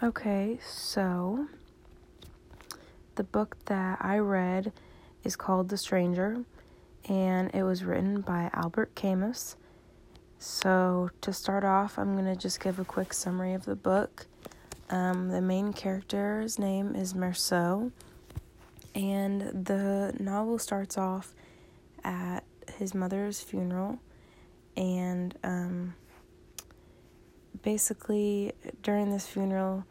Okay, so the book that I read is called The Stranger, and it was written by Albert Camus. So, to start off, I'm going to just give a quick summary of the book. Um, the main character's name is Meursault, and the novel starts off at his mother's funeral, and um, basically, during this funeral,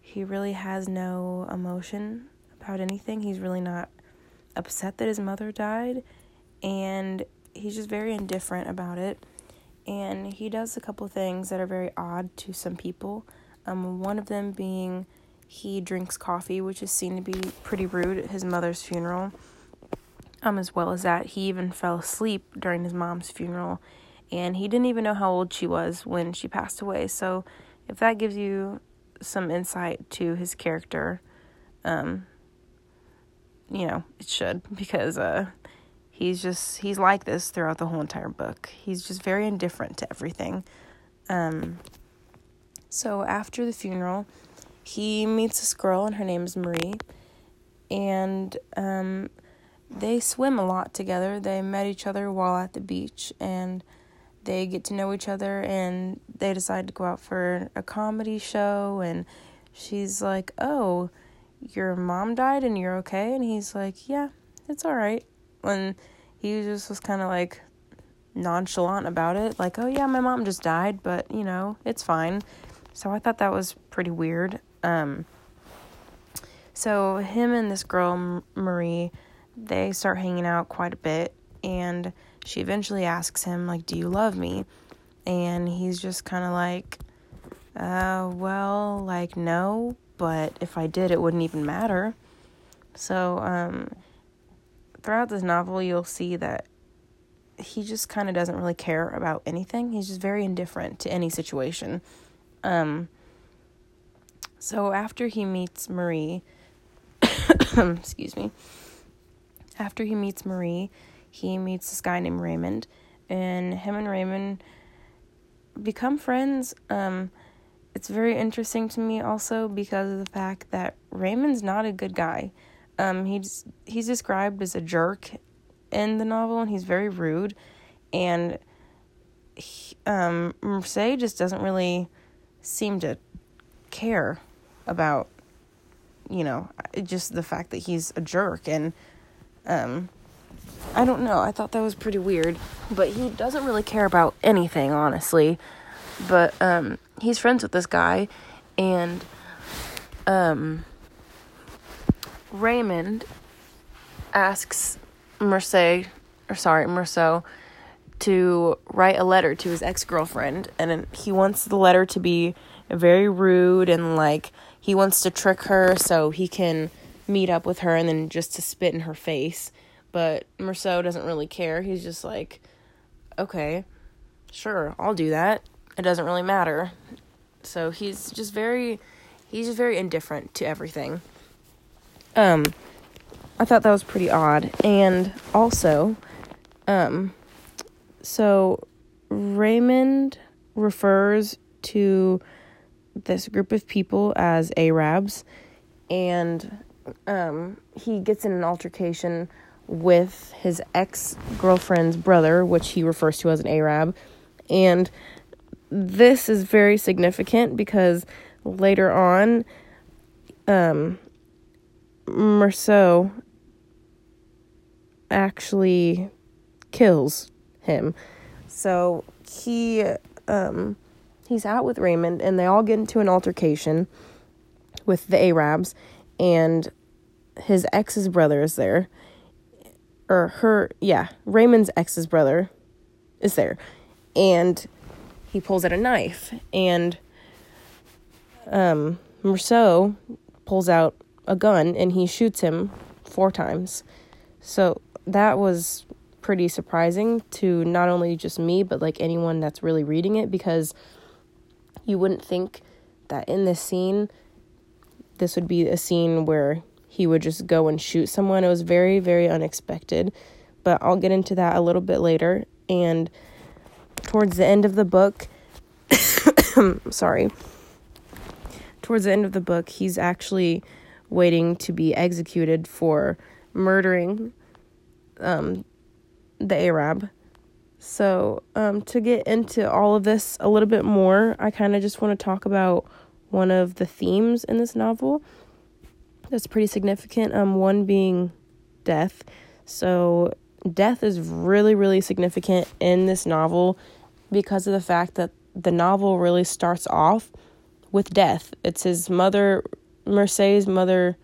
he really has no emotion about anything. He's really not upset that his mother died, and he's just very indifferent about it. And he does a couple things that are very odd to some people. Um, one of them being he drinks coffee, which is seen to be pretty rude at his mother's funeral. Um, as well as that, he even fell asleep during his mom's funeral, and he didn't even know how old she was when she passed away. So, if that gives you some insight to his character, um, you know, it should because uh, he's just he's like this throughout the whole entire book. He's just very indifferent to everything. Um, so after the funeral, he meets this girl and her name is Marie, and um, they swim a lot together. They met each other while at the beach and they get to know each other and they decide to go out for a comedy show and she's like, "Oh, your mom died and you're okay?" And he's like, "Yeah, it's all right." And he just was kind of like nonchalant about it, like, "Oh yeah, my mom just died, but, you know, it's fine." So I thought that was pretty weird. Um so him and this girl Marie, they start hanging out quite a bit and she eventually asks him like, "Do you love me?" And he's just kind of like, uh, well, like no, but if I did, it wouldn't even matter. So, um, throughout this novel, you'll see that he just kind of doesn't really care about anything. He's just very indifferent to any situation. Um, so after he meets Marie, excuse me, after he meets Marie, he meets this guy named Raymond, and him and Raymond become friends. Um, it's very interesting to me also because of the fact that Raymond's not a good guy. Um, he's he's described as a jerk in the novel, and he's very rude, and he, um, Marseille just doesn't really seem to care about, you know, just the fact that he's a jerk, and um, I don't know. I thought that was pretty weird, but he doesn't really care about anything, honestly. But um, he's friends with this guy, and um, Raymond asks Marseille, or sorry, Meursault, to write a letter to his ex girlfriend, and he wants the letter to be very rude and like he wants to trick her so he can meet up with her and then just to spit in her face. But Meursault doesn't really care. He's just like, okay, sure, I'll do that. It doesn't really matter. So he's just very, he's just very indifferent to everything. Um, I thought that was pretty odd. And also, um, so Raymond refers to this group of people as Arabs, and um, he gets in an altercation with his ex girlfriend's brother, which he refers to as an Arab. And this is very significant because later on, um, Meursault actually kills him. So he um, he's out with Raymond, and they all get into an altercation with the Arabs, and his ex's brother is there, or her, yeah, Raymond's ex's brother is there, and he pulls out a knife, and um, Meursault pulls out a gun and he shoots him four times. So that was pretty surprising to not only just me, but like anyone that's really reading it because you wouldn't think that in this scene, this would be a scene where he would just go and shoot someone. It was very, very unexpected, but I'll get into that a little bit later. And towards the end of the book, sorry, towards the end of the book, he's actually waiting to be executed for murdering um, the Arab. So, um, to get into all of this a little bit more, I kind of just want to talk about one of the themes in this novel that's pretty significant. Um, one being death. So, death is really, really significant in this novel because of the fact that the novel really starts off with death. It's his mother, Merce's mother,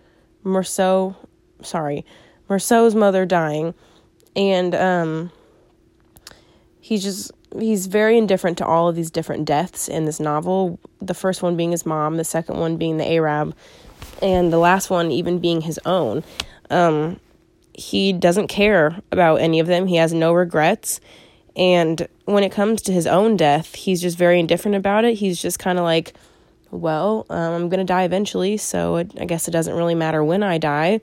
Meursault, sorry, Meursault's mother dying. And um, he's just, he's very indifferent to all of these different deaths in this novel. The first one being his mom, the second one being the Arab, and the last one even being his own. Um, he doesn't care about any of them, he has no regrets. And when it comes to his own death, he's just very indifferent about it. He's just kind of like, well, um, I'm going to die eventually, so it, I guess it doesn't really matter when I die.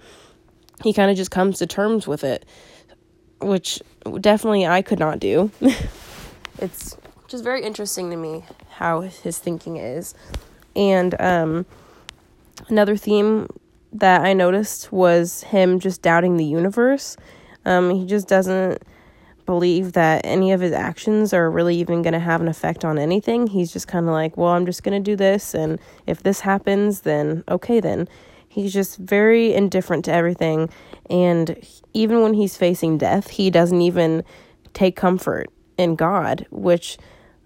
He kind of just comes to terms with it, which definitely I could not do. it's just very interesting to me how his thinking is. And um, another theme that I noticed was him just doubting the universe. Um, he just doesn't believe that any of his actions are really even going to have an effect on anything. He's just kind of like, well, I'm just going to do this. And if this happens, then okay, then. He's just very indifferent to everything. And even when he's facing death, he doesn't even take comfort in God, which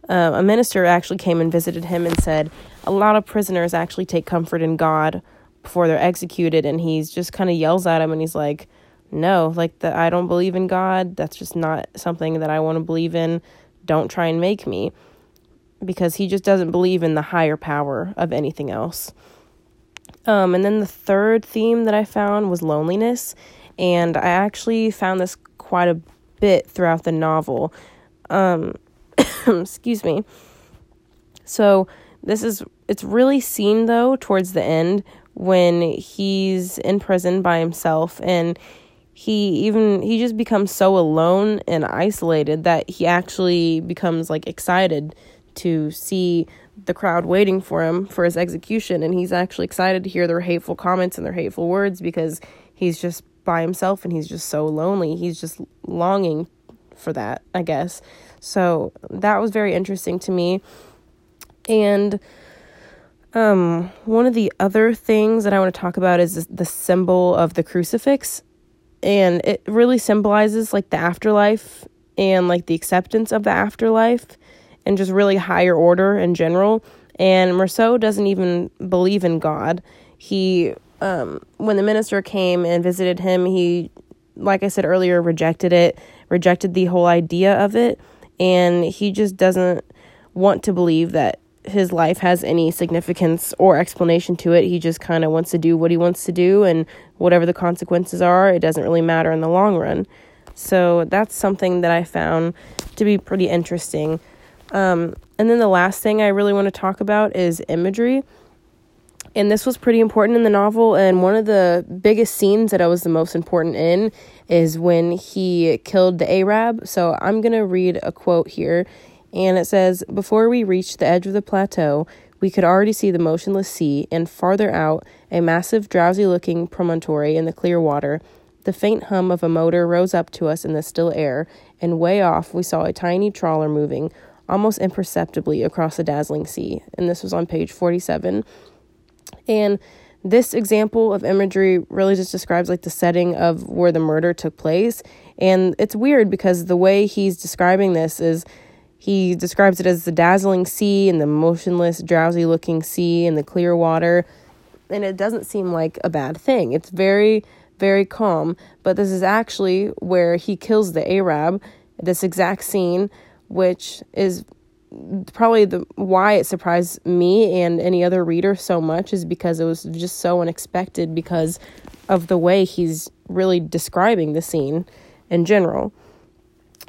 uh, a minister actually came and visited him and said a lot of prisoners actually take comfort in God before they're executed. And he's just kind of yells at him and he's like, no, like that I don't believe in God. That's just not something that I want to believe in. Don't try and make me. Because he just doesn't believe in the higher power of anything else. Um, and then the third theme that I found was loneliness. And I actually found this quite a bit throughout the novel. Um, excuse me. So this is it's really seen though towards the end when he's in prison by himself and he even he just becomes so alone and isolated that he actually becomes like excited to see the crowd waiting for him for his execution. And he's actually excited to hear their hateful comments and their hateful words because he's just by himself and he's just so lonely. He's just longing for that i guess. So that was very interesting to me and um one of the other things that i want to talk about is the symbol of the crucifix. And it really symbolizes like the afterlife and like the acceptance of the afterlife and just really higher order in general. And Meursault doesn't even believe in God. He um when the minister came and visited him, he like I said earlier rejected it, rejected the whole idea of it, and he just doesn't want to believe that his life has any significance or explanation to it. He just kind of wants to do what he wants to do, and whatever the consequences are, it doesn't really matter in the long run. So that's something that I found to be pretty interesting. Um, and then the last thing I really want to talk about is imagery. And this was pretty important in the novel. And one of the biggest scenes that I was the most important in is when he killed the Arab. So I'm going to read a quote here and it says, Before we reached the edge of the plateau, we could already see the motionless sea, and farther out, a massive, drowsy looking promontory in the clear water. The faint hum of a motor rose up to us in the still air, and way off we saw a tiny trawler moving, almost imperceptibly, across the dazzling sea. And this was on page 47. And this example of imagery really just describes like the setting of where the murder took place. And it's weird because the way he's describing this is he describes it as the dazzling sea and the motionless, drowsy looking sea and the clear water. And it doesn't seem like a bad thing. It's very, very calm. But this is actually where he kills the Arab, this exact scene, which is probably the why it surprised me and any other reader so much is because it was just so unexpected because of the way he's really describing the scene in general.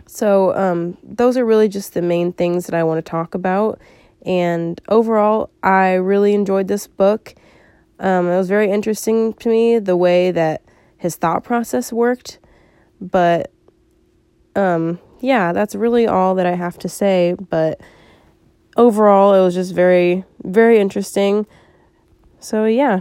So, um, those are really just the main things that I want to talk about. And overall, I really enjoyed this book. Um, it was very interesting to me the way that his thought process worked. But um, yeah, that's really all that I have to say. But overall, it was just very, very interesting. So, yeah.